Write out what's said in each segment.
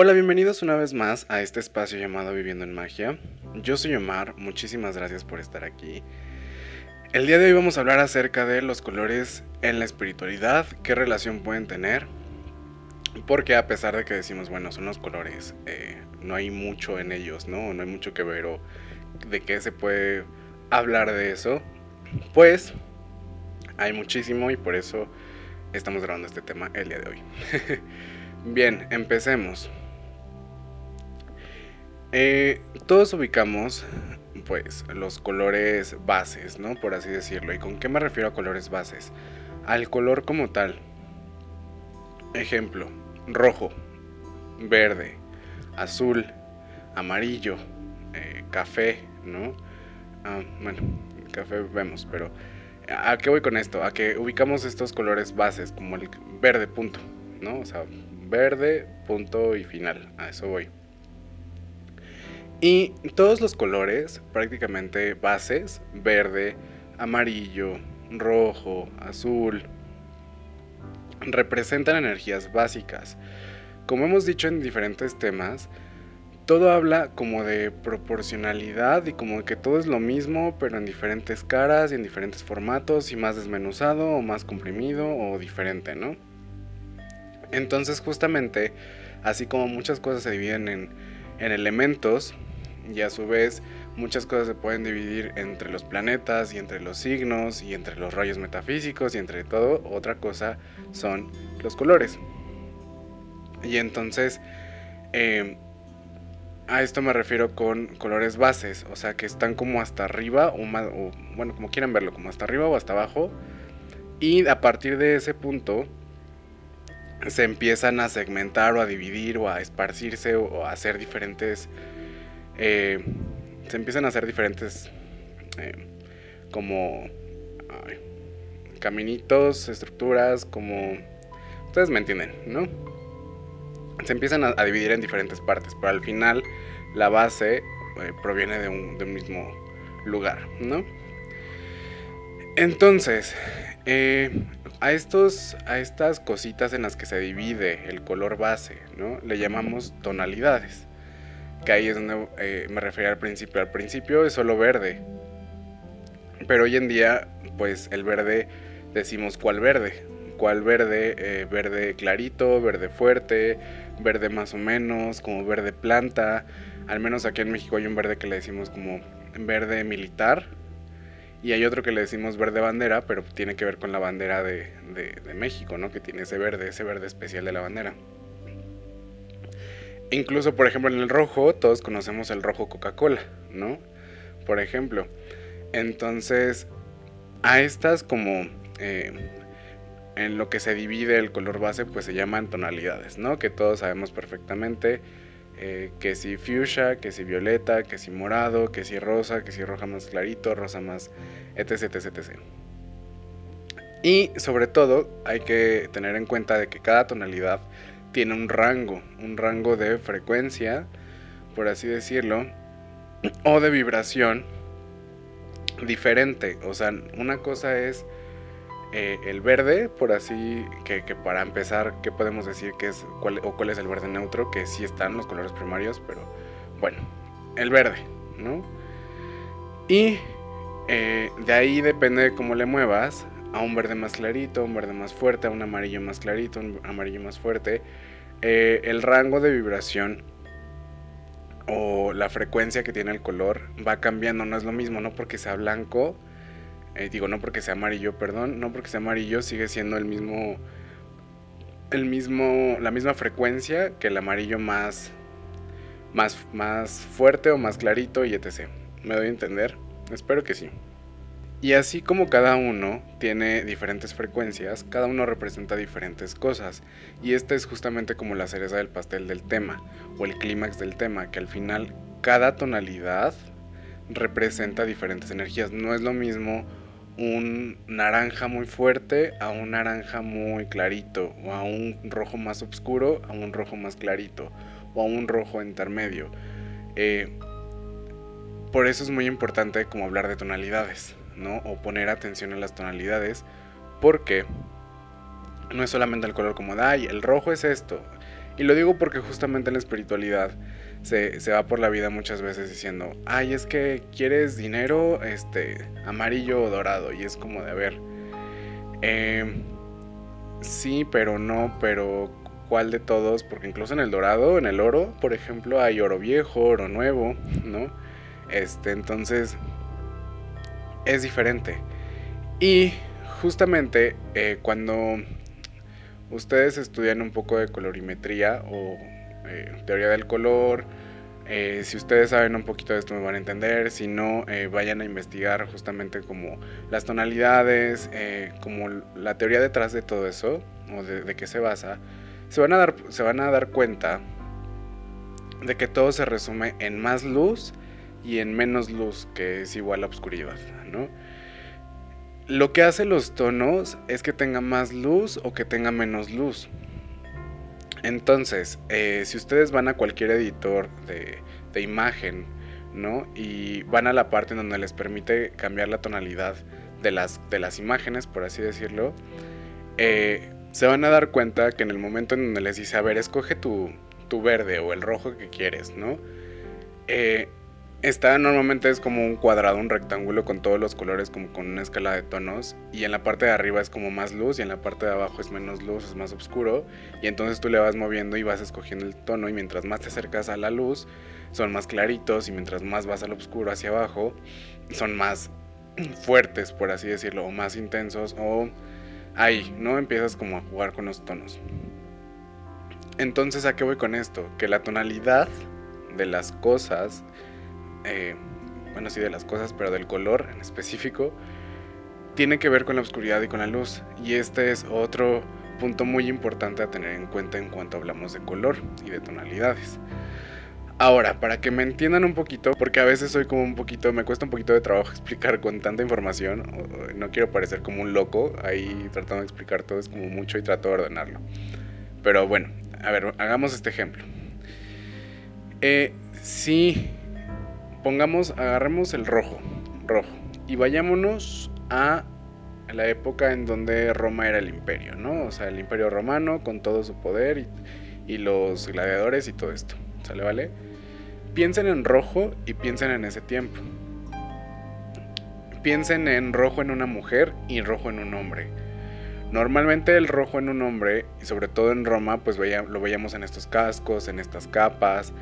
Hola, bienvenidos una vez más a este espacio llamado Viviendo en Magia. Yo soy Omar, muchísimas gracias por estar aquí. El día de hoy vamos a hablar acerca de los colores en la espiritualidad, qué relación pueden tener, porque a pesar de que decimos, bueno, son los colores, eh, no hay mucho en ellos, ¿no? No hay mucho que ver o de qué se puede hablar de eso, pues hay muchísimo y por eso estamos grabando este tema el día de hoy. Bien, empecemos. Eh, todos ubicamos pues los colores bases, ¿no? Por así decirlo. ¿Y con qué me refiero a colores bases? Al color como tal. Ejemplo, rojo, verde, azul, amarillo, eh, café, ¿no? Ah, bueno, café vemos, pero ¿a qué voy con esto? A que ubicamos estos colores bases como el verde punto, ¿no? O sea, verde punto y final, a eso voy. Y todos los colores, prácticamente bases, verde, amarillo, rojo, azul, representan energías básicas. Como hemos dicho en diferentes temas, todo habla como de proporcionalidad y como que todo es lo mismo, pero en diferentes caras y en diferentes formatos y más desmenuzado o más comprimido o diferente, ¿no? Entonces justamente, así como muchas cosas se dividen en, en elementos, y a su vez muchas cosas se pueden dividir entre los planetas y entre los signos y entre los rayos metafísicos y entre todo, otra cosa son los colores. Y entonces, em, a esto me refiero con colores bases, o sea que están como hasta arriba o, más, o bueno, como quieran verlo, como hasta arriba o hasta abajo. Y a partir de ese punto se empiezan a segmentar o a dividir o a esparcirse o a hacer diferentes eh, se empiezan a hacer diferentes eh, como caminitos, estructuras, como... Ustedes me entienden, ¿no? Se empiezan a, dividir en diferentes partes, pero al final la base eh, proviene de un, mismo lugar, ¿no? Entonces, a, estos, a estas cositas en las que se divide el color base, ¿no? Le llamamos tonalidades ahí es donde eh, me refería al principio. Al principio es solo verde, pero hoy en día, pues el verde, decimos cuál verde. ¿Cuál verde? Eh, verde clarito, verde fuerte, verde más o menos, como verde planta. Al menos aquí en México hay un verde que le decimos como verde militar. Y hay otro que le decimos verde bandera, pero tiene que ver con la bandera de, de México, ¿no? Que tiene ese verde, ese verde especial de la bandera. Incluso, por ejemplo, en el rojo, todos conocemos el rojo Coca-Cola, ¿no? Por ejemplo. Entonces, a estas como eh, en lo que se divide el color base, pues se llaman tonalidades, ¿no? Que todos sabemos perfectamente eh, que si fuchsia, que si violeta, que si morado, que si rosa, que si roja más clarito, rosa más, etc, etc, etc. Y sobre todo hay que tener en cuenta de que cada tonalidad tiene un rango, un rango de frecuencia, por así decirlo, o de vibración diferente. O sea, una cosa es eh, el verde, por así que, para empezar, ¿qué podemos decir que es cuál, o cuál es el verde neutro? Que sí están los colores primarios, pero bueno, el verde, ¿no? Y eh, de ahí depende de cómo le muevas, a un verde más clarito, un verde más fuerte, a un amarillo más clarito, un amarillo más fuerte, eh, el rango de vibración o la frecuencia que tiene el color va cambiando, no es lo mismo, no porque sea blanco, eh, digo no porque sea amarillo, perdón, no porque sea amarillo sigue siendo el mismo, el mismo, la misma frecuencia que el amarillo más, más, más fuerte o más clarito y etc. ¿Me doy a entender? Espero que sí. Y así como cada uno tiene diferentes frecuencias, cada uno representa diferentes cosas. Y esta es justamente como la cereza del pastel del tema, o el clímax del tema, que al final cada tonalidad representa diferentes energías. No es lo mismo un naranja muy fuerte a un naranja muy clarito, o a un rojo más oscuro a un rojo más clarito, o a un rojo intermedio. Eh, por eso es muy importante como hablar de tonalidades. O poner atención a las tonalidades, porque no es solamente el color como ay, el rojo es esto, Y lo digo porque justamente en la espiritualidad se, va por la vida muchas veces diciendo, ay, es que quieres dinero este, amarillo o dorado. Y es como de, a ver, eh, sí, pero no, pero ¿cuál de todos? Porque incluso en el dorado, en el oro, por ejemplo, hay oro viejo, oro nuevo, ¿no? Este, entonces, es diferente. Y justamente eh, cuando ustedes estudian un poco de colorimetría o eh, teoría del color, eh, si ustedes saben un poquito de esto me van a entender, si no, vayan a investigar justamente como las tonalidades, como la teoría detrás de todo eso, o de, de qué se basa, se van, a dar, se van a dar cuenta de que todo se resume en más luz y en menos luz, que es igual a obscuridad, Lo que hace los tonos es que tenga más luz o que tenga menos luz. Entonces, eh, si ustedes van a cualquier editor de, imagen, ¿no? Y van a la parte en donde les permite cambiar la tonalidad de las, de las imágenes, por así decirlo, eh, se van a dar cuenta que en el momento en donde les dice, a ver, escoge tu, tu verde o el rojo que quieres, ¿no? Eh, Está normalmente es como un cuadrado, un rectángulo con todos los colores como con una escala de tonos y en la parte de arriba es como más luz y en la parte de abajo es menos luz, es más oscuro y entonces tú le vas moviendo y vas escogiendo el tono y mientras más te acercas a la luz son más claritos y mientras más vas al oscuro hacia abajo son más fuertes por así decirlo o más intensos o ahí, ¿no? Empiezas como a jugar con los tonos. Entonces, ¿a qué voy con esto? Que la tonalidad de las cosas bueno, sí de las cosas, pero del color en específico, tiene que ver con la oscuridad y con la luz. Y este es otro punto muy importante a tener en cuenta en cuanto hablamos de color y de tonalidades. Ahora, para que me entiendan un poquito, porque a veces soy como un poquito, me cuesta un poquito de trabajo explicar con tanta información, no quiero parecer como un loco, ahí tratando de explicar todo es como mucho y trato de ordenarlo. Pero bueno, a ver, hagamos este ejemplo. Eh, pongamos, agarremos el rojo, rojo, y vayámonos a la época en donde Roma era el imperio, ¿no? O sea, el imperio romano con todo su poder y, los gladiadores y todo esto, ¿sale, vale? Piensen en rojo y piensen en ese tiempo. Piensen en rojo en una mujer y rojo en un hombre. Normalmente el rojo en un hombre, y sobre todo en Roma, pues lo veíamos en estos cascos, en estas capas,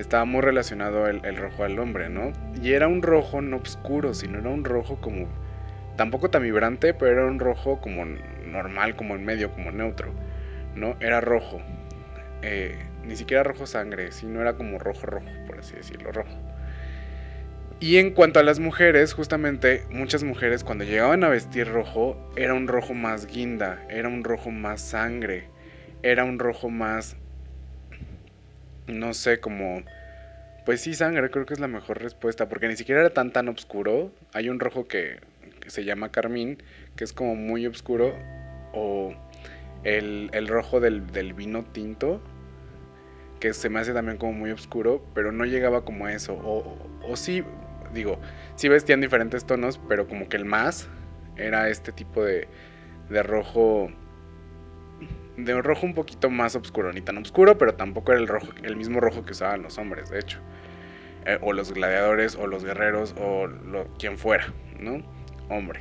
estaba muy relacionado el, rojo al hombre, ¿no? Y era un rojo no oscuro, sino era un rojo como, tampoco tan vibrante, pero era un rojo como normal, como en medio, como neutro, ¿no? Era rojo. Eh, ni siquiera rojo sangre, sino era como rojo rojo, por así decirlo, rojo. Y en cuanto a las mujeres, justamente muchas mujeres cuando llegaban a vestir rojo, era un rojo más guinda, era un rojo más sangre, era un rojo más no sé, como... Pues sí, sangre, creo que es la mejor respuesta, porque ni siquiera era tan tan oscuro. Hay un rojo que, se llama carmín, que es como muy oscuro, o el, rojo del, vino tinto, que se me hace también como muy oscuro, pero no llegaba como a eso. O, o, sí, digo, sí vestían diferentes tonos, pero como que el más era este tipo de, de rojo de un rojo un poquito más oscuro, ni tan oscuro, pero tampoco era el rojo, el mismo rojo que usaban los hombres, de hecho. Eh, o los gladiadores, o los guerreros, o lo, quien fuera, ¿no? Hombre,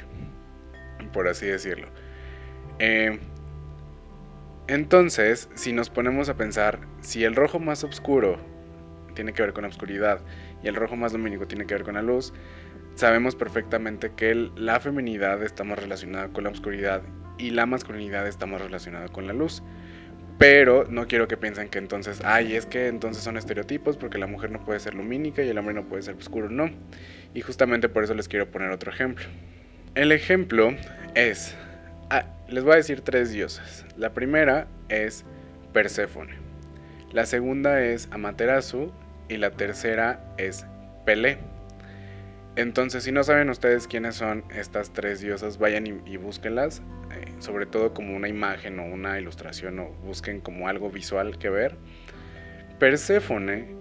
por así decirlo. Eh, entonces, si nos ponemos a pensar, si el rojo más oscuro tiene que ver con la oscuridad y el rojo más lumínico tiene que ver con la luz, sabemos perfectamente que la feminidad está más relacionada con la oscuridad y la masculinidad está más relacionada con la luz. Pero no quiero que piensen que entonces, ay, es que entonces son estereotipos porque la mujer no puede ser lumínica y el hombre no puede ser oscuro, no. Y justamente por eso les quiero poner otro ejemplo. El ejemplo es, ah, les voy a decir tres diosas. La primera es Perséfone. La segunda es Amaterasu y la tercera es Pelé. Entonces, si no saben ustedes quiénes son estas tres diosas, vayan y, búsquenlas, eh, sobre todo como una imagen o una ilustración o busquen como algo visual que ver. Perséfone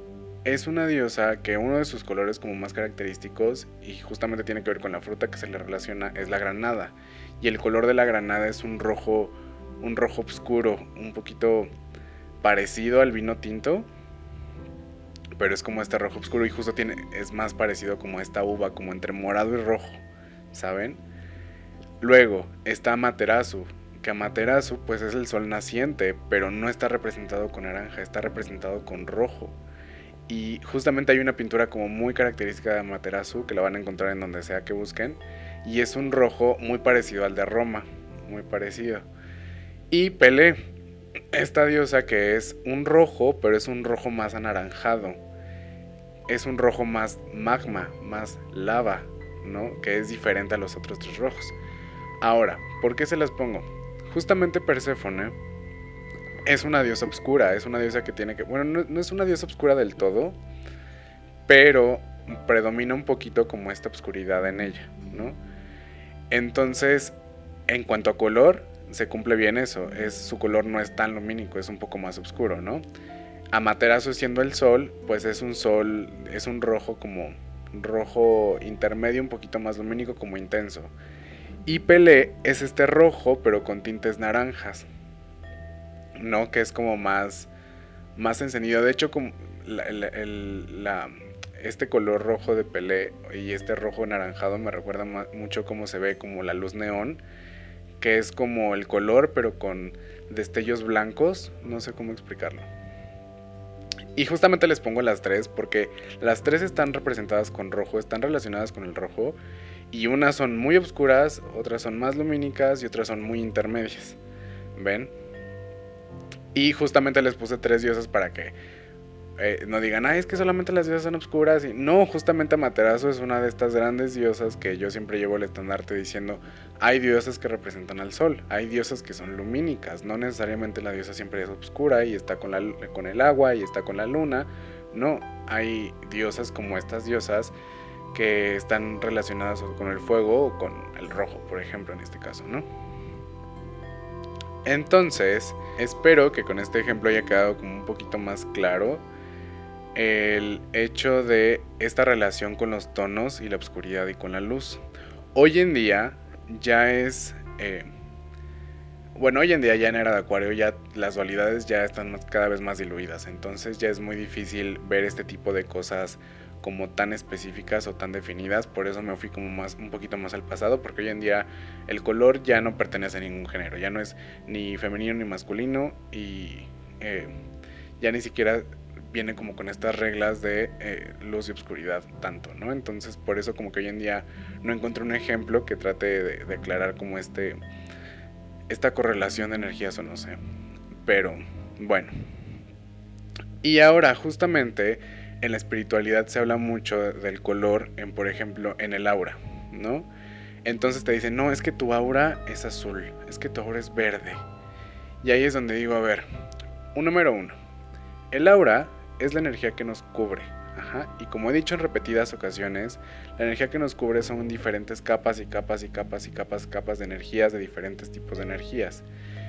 es una diosa que uno de sus colores como más característicos y justamente tiene que ver con la fruta que se le relaciona es la granada y el color de la granada es un rojo un rojo oscuro, un poquito parecido al vino tinto, pero es como este rojo oscuro y justo tiene, es más parecido como esta uva, como entre morado y rojo, ¿saben? Luego está Amaterasu, que Amaterasu pues es el sol naciente, pero no está representado con naranja, está representado con rojo. Y justamente hay una pintura como muy característica de Amaterasu, que la van a encontrar en donde sea que busquen, y es un rojo muy parecido al de Roma, muy parecido. Y Pelé, esta diosa que es un rojo, pero es un rojo más anaranjado. Es un rojo más magma, más lava, ¿no? Que es diferente a los otros tres rojos. Ahora, ¿por qué se las pongo? Justamente Perséfone es una diosa oscura, es una diosa que tiene que... Bueno, no, es una diosa oscura del todo, pero predomina un poquito como esta oscuridad en ella, ¿no? Entonces, en cuanto a color, se cumple bien eso. Es, su color no es tan lumínico, es un poco más oscuro, ¿no? Amaterasu siendo el sol, pues es un sol, es un rojo como rojo intermedio, un poquito más lumínico, como intenso. Y Pelé es este rojo, pero con tintes naranjas, ¿no? Que es como más, más encendido. De hecho, como este color rojo de Pelé y este rojo naranjado me recuerda mucho cómo se ve como la luz neón que es como el color, pero con destellos blancos. No sé cómo explicarlo. Y justamente les pongo las tres porque las tres están representadas con rojo, están relacionadas con el rojo. Y unas son muy oscuras, otras son más lumínicas y otras son muy intermedias. ¿Ven? Y justamente les puse tres diosas para que eh, no digan, ay, es que solamente las diosas son oscuras. Y no, justamente Amaterasu es una de estas grandes diosas que yo siempre llevo el estandarte diciendo, hay diosas que representan al sol, hay diosas que son lumínicas, no necesariamente la diosa siempre es oscura y está con, la, con el agua y está con la luna. No, hay diosas como estas diosas que están relacionadas con el fuego o con el rojo, por ejemplo, en este caso, ¿no? Entonces, espero que con este ejemplo haya quedado como un poquito más claro el hecho de esta relación con los tonos y la oscuridad y con la luz. Hoy en día ya es... Eh, bueno, hoy en día ya en era de Acuario ya las dualidades ya están cada vez más diluidas, entonces ya es muy difícil ver este tipo de cosas como tan específicas o tan definidas, por eso me fui como más un poquito más al pasado, porque hoy en día el color ya no pertenece a ningún género, ya no es ni femenino ni masculino y eh, ya ni siquiera viene como con estas reglas de eh, luz y oscuridad tanto, ¿no? Entonces por eso como que hoy en día no encontré un ejemplo que trate de, de aclarar como este, esta correlación de energías o no sé. Pero bueno. Y ahora justamente en la espiritualidad se habla mucho del color en, por ejemplo, en el aura, ¿no? Entonces te dicen, no, es que tu aura es azul, es que tu aura es verde. Y ahí es donde digo, a ver, un número uno. El aura es la energía que nos cubre. Y como he dicho en repetidas ocasiones, la energía que nos cubre son diferentes capas y capas y capas y capas, capas de energías, de diferentes tipos de energías.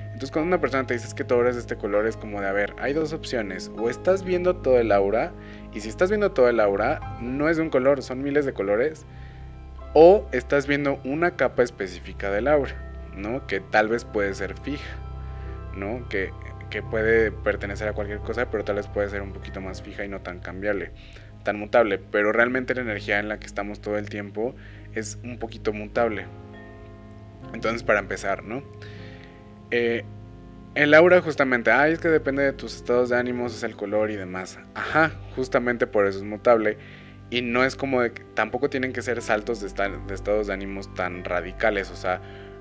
Entonces cuando una persona te dice que aura es de este color, es como de, a ver, hay dos opciones. O estás viendo todo el aura, y si estás viendo todo el aura, no es de un color, son miles de colores. O estás viendo una capa específica del aura, ¿no? Que tal vez puede ser fija, ¿no? Que que puede pertenecer a cualquier cosa, pero tal vez puede ser un poquito más fija y no tan cambiable, tan mutable. Pero realmente la energía en la que estamos todo el tiempo es un poquito mutable. Entonces, para empezar, ¿no? Eh, el aura justamente, ah, es que depende de tus estados de ánimos, es el color y demás. Ajá, justamente por eso es mutable. Y no es como de tampoco tienen que ser saltos de, de estados de ánimos tan radicales. O sea,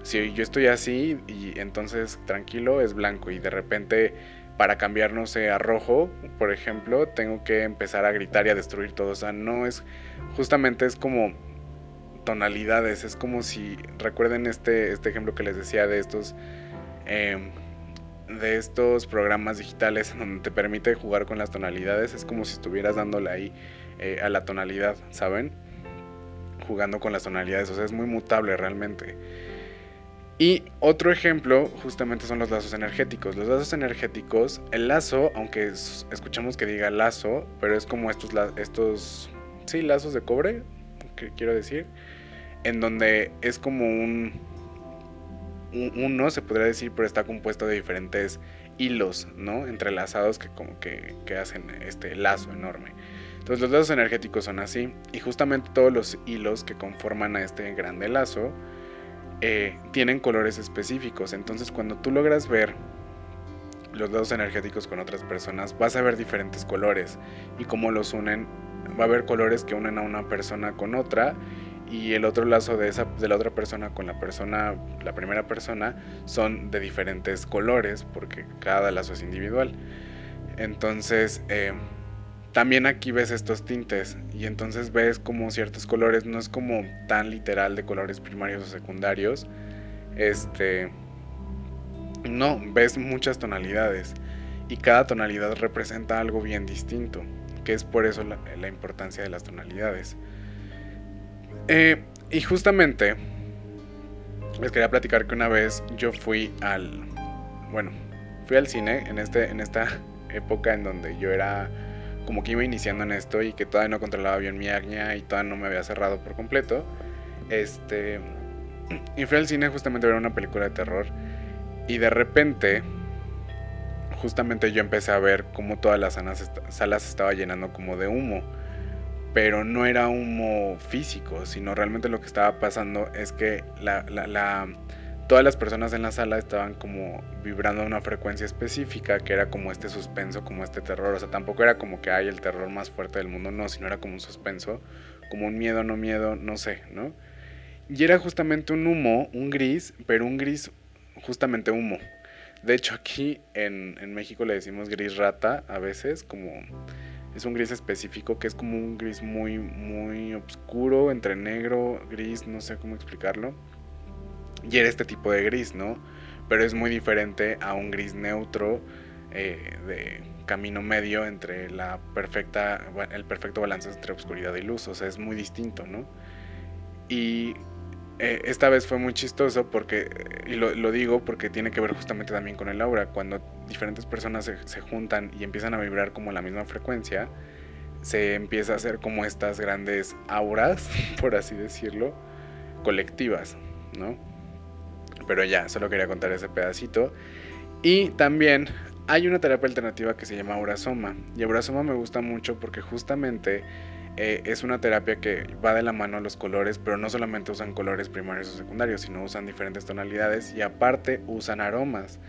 si yo estoy así y entonces tranquilo es blanco y de repente para cambiar, no sé, a rojo, por ejemplo, tengo que empezar a gritar y a destruir todo. O sea, no es, justamente es como tonalidades, es como si, recuerden este, este ejemplo que les decía de estos, em, de estos programas digitales donde te permite jugar con las tonalidades, es como si estuvieras dándole ahí eh, a la tonalidad, ¿saben? Jugando con las tonalidades, o sea, es muy mutable realmente. Y otro ejemplo justamente son los lazos energéticos. Los lazos energéticos, el lazo, aunque escuchamos que diga lazo, pero es como estos, estos, sí, lazos de cobre, que quiero decir, en donde es como un, uno, se podría decir, pero está compuesto de diferentes hilos, ¿no? Entrelazados que como que, que hacen este lazo enorme. Entonces los lazos energéticos son así y justamente todos los hilos que conforman a este grande lazo eh, tienen colores específicos. Entonces cuando tú logras ver los lazos energéticos con otras personas, vas a ver diferentes colores y cómo los unen. Va a haber colores que unen a una persona con otra y el otro lazo de, esa, de la otra persona con la persona, la primera persona, son de diferentes colores porque cada lazo es individual. Entonces, eh, también aquí ves estos tintes y entonces ves como ciertos colores, no es como tan literal de colores primarios o secundarios. Este, no, ves muchas tonalidades y cada tonalidad representa algo bien distinto, que es por eso la, importancia de las tonalidades. Eh, y justamente les quería platicar que una vez yo fui al, bueno, fui al cine en, este, en esta época en donde yo era como que iba iniciando en esto y que todavía no controlaba bien mi acné y todavía no me había cerrado por completo. Este, y fui al cine justamente a ver una película de terror y de repente justamente yo empecé a ver cómo todas las salas se estaba llenando como de humo. Pero no era humo físico, sino realmente lo que estaba pasando es que la, la todas las personas en la sala estaban como vibrando a una frecuencia específica, que era como este suspenso, como este terror. O sea, tampoco era como que hay el terror más fuerte del mundo, no, sino era como un suspenso, como un miedo, no miedo, no sé, ¿no? Y era justamente un humo, un gris, pero un gris justamente humo. De hecho, aquí en, México le decimos gris rata a veces, como es un gris específico que es como un gris muy, muy oscuro, entre negro, gris, no sé cómo explicarlo y era este tipo de gris, ¿no? Pero es muy diferente a un gris neutro eh, de camino medio entre la perfecta, el perfecto balance entre oscuridad y luz, o sea, es muy distinto, ¿no? Y eh, esta vez fue muy chistoso porque, y lo, digo porque tiene que ver justamente también con el aura, cuando diferentes personas se, se juntan y empiezan a vibrar como la misma frecuencia, se empieza a hacer como estas grandes auras, por así decirlo, colectivas, ¿no? Pero ya, solo quería contar ese pedacito. Y también hay una terapia alternativa que se llama Aurasoma. Y Aurasoma me gusta mucho porque justamente eh, es una terapia que va de la mano a los colores, pero no solamente usan colores primarios o secundarios, sino usan diferentes tonalidades y aparte usan aromas.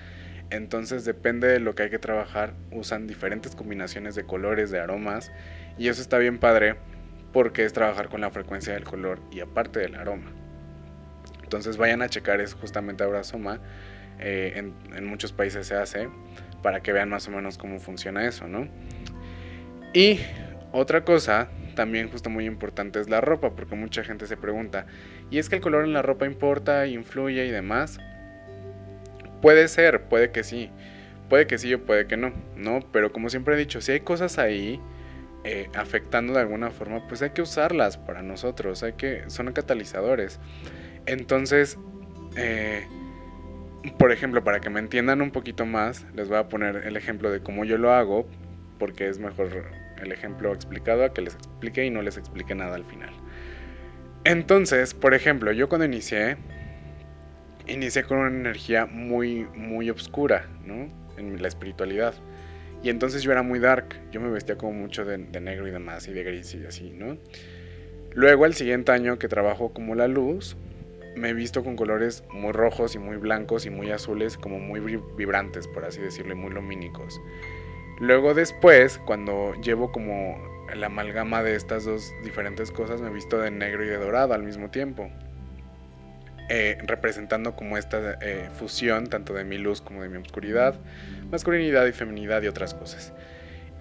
Entonces depende de lo que hay que trabajar, usan diferentes combinaciones de colores, de aromas. Y eso está bien padre porque es trabajar con la frecuencia del color y aparte del aroma. Entonces vayan a checar, es justamente ahora Soma. Eh, en, muchos países se hace para que vean más o menos cómo funciona eso, ¿no? Y otra cosa también justo muy importante es la ropa, porque mucha gente se pregunta, ¿y es que el color en la ropa importa, influye y demás? Puede ser, puede que sí, puede que sí o puede que no, ¿no? Pero como siempre he dicho, si hay cosas ahí eh, afectando de alguna forma, pues hay que usarlas para nosotros, hay que, son catalizadores. Entonces, eh, por ejemplo, para que me entiendan un poquito más, les voy a poner el ejemplo de cómo yo lo hago, porque es mejor el ejemplo explicado a que les explique y no les explique nada al final. Entonces, por ejemplo, yo cuando inicié, inicié con una energía muy, muy oscura, ¿no? En la espiritualidad. Y entonces yo era muy dark, yo me vestía como mucho de, de negro y demás, y de gris y así, ¿no? Luego, el siguiente año que trabajo como la luz, me he visto con colores muy rojos y muy blancos y muy azules, como muy vibrantes, por así decirlo, muy lumínicos. Luego después, cuando llevo como la amalgama de estas dos diferentes cosas, me he visto de negro y de dorado al mismo tiempo. Eh, representando como esta eh, fusión tanto de mi luz como de mi oscuridad, masculinidad y feminidad y otras cosas.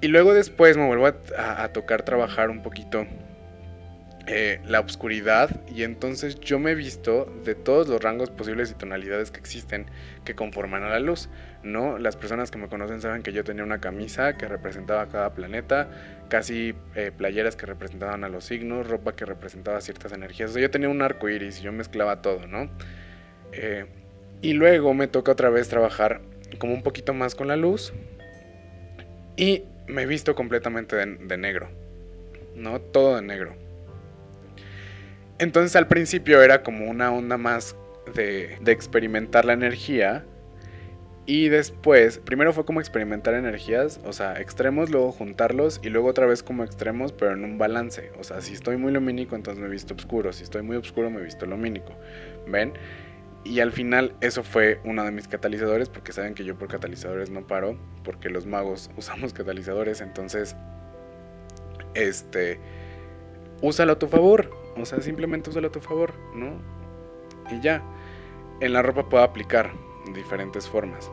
Y luego después me vuelvo a tocar trabajar un poquito eh, la oscuridad y entonces yo me he visto de todos los rangos posibles y tonalidades que existen que conforman a la luz, ¿no? Las personas que me conocen saben que yo tenía una camisa que representaba cada planeta, casi eh, playeras que representaban a los signos, ropa que representaba ciertas energías, yo tenía un arco iris y yo mezclaba todo, ¿no? Eh, y luego me toca otra vez trabajar como un poquito más con la luz y me he visto completamente de negro, ¿no? Todo de negro entonces al principio era como una onda más de, experimentar la energía Y después, primero fue como experimentar energías, o sea, extremos, luego juntarlos y luego otra vez como extremos, pero en un balance. O sea, si estoy muy lumínico, entonces me he visto oscuro. Si estoy muy oscuro, me he visto lumínico. ¿Ven? Y al final eso fue uno de mis catalizadores, porque saben que yo por catalizadores no paro, porque los magos usamos catalizadores, entonces, este, úsalo a tu favor, o sea, simplemente úsalo a tu favor, ¿no? Y ya, en la ropa puedo aplicar diferentes formas.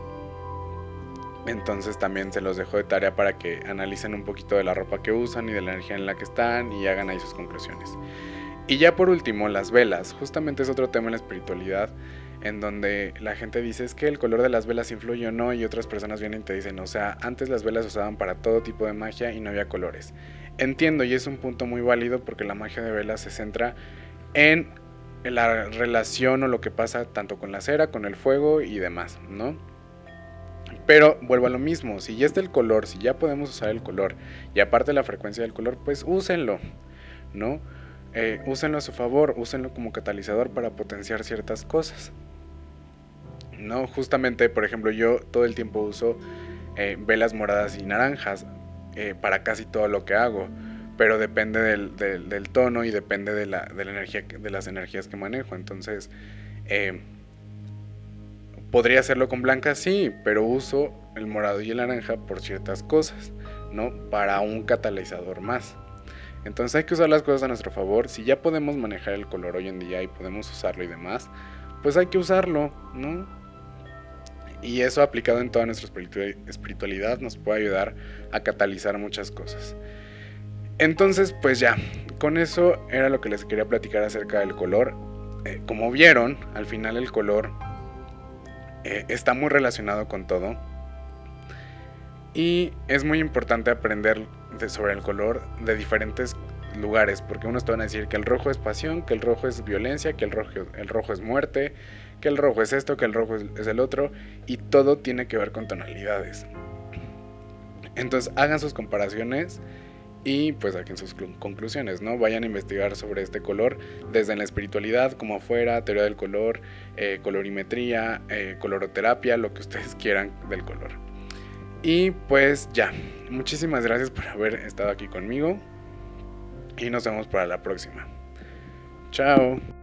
Entonces también se los dejo de tarea para que analicen un poquito de la ropa que usan y de la energía en la que están y hagan ahí sus conclusiones. Y ya por último, las velas. Justamente es otro tema en la espiritualidad en donde la gente dice es que el color de las velas influye o no y otras personas vienen y te dicen, o sea, antes las velas usaban para todo tipo de magia y no había colores. Entiendo y es un punto muy válido porque la magia de velas se centra en la relación o lo que pasa tanto con la cera, con el fuego y demás, ¿no? Pero vuelvo a lo mismo, si ya está el color, si ya podemos usar el color y aparte la frecuencia del color, pues úsenlo, ¿no? Eh, úsenlo a su favor, úsenlo como catalizador para potenciar ciertas cosas. No, justamente, por ejemplo, yo todo el tiempo uso eh, velas moradas y naranjas eh, para casi todo lo que hago, pero depende del, tono y depende de, la, de, la, energía, de las energías que manejo. Entonces, podría hacerlo con blanca, sí, pero uso el morado y el naranja por ciertas cosas, ¿no? Para un catalizador más. Entonces hay que usar las cosas a nuestro favor. Si ya podemos manejar el color hoy en día y podemos usarlo y demás, pues hay que usarlo, ¿no? Y eso aplicado en toda nuestra espiritualidad nos puede ayudar a catalizar muchas cosas. Entonces, pues ya, con eso era lo que les quería platicar acerca del color. Eh, como vieron, al final el color eh, está muy relacionado con todo. Y es muy importante aprender sobre el color de diferentes lugares, porque unos te van a decir que el rojo es pasión, que el rojo es violencia, que el rojo, el rojo es muerte, que el rojo es esto, que el rojo es el otro, y todo tiene que ver con tonalidades. Entonces hagan sus comparaciones y pues saquen sus conclusiones, ¿no? Vayan a investigar sobre este color desde la espiritualidad, como afuera, teoría del color, eh, colorimetría, eh, coloroterapia, lo que ustedes quieran del color. Y pues ya, muchísimas gracias por haber estado aquí conmigo y nos vemos para la próxima. Chao.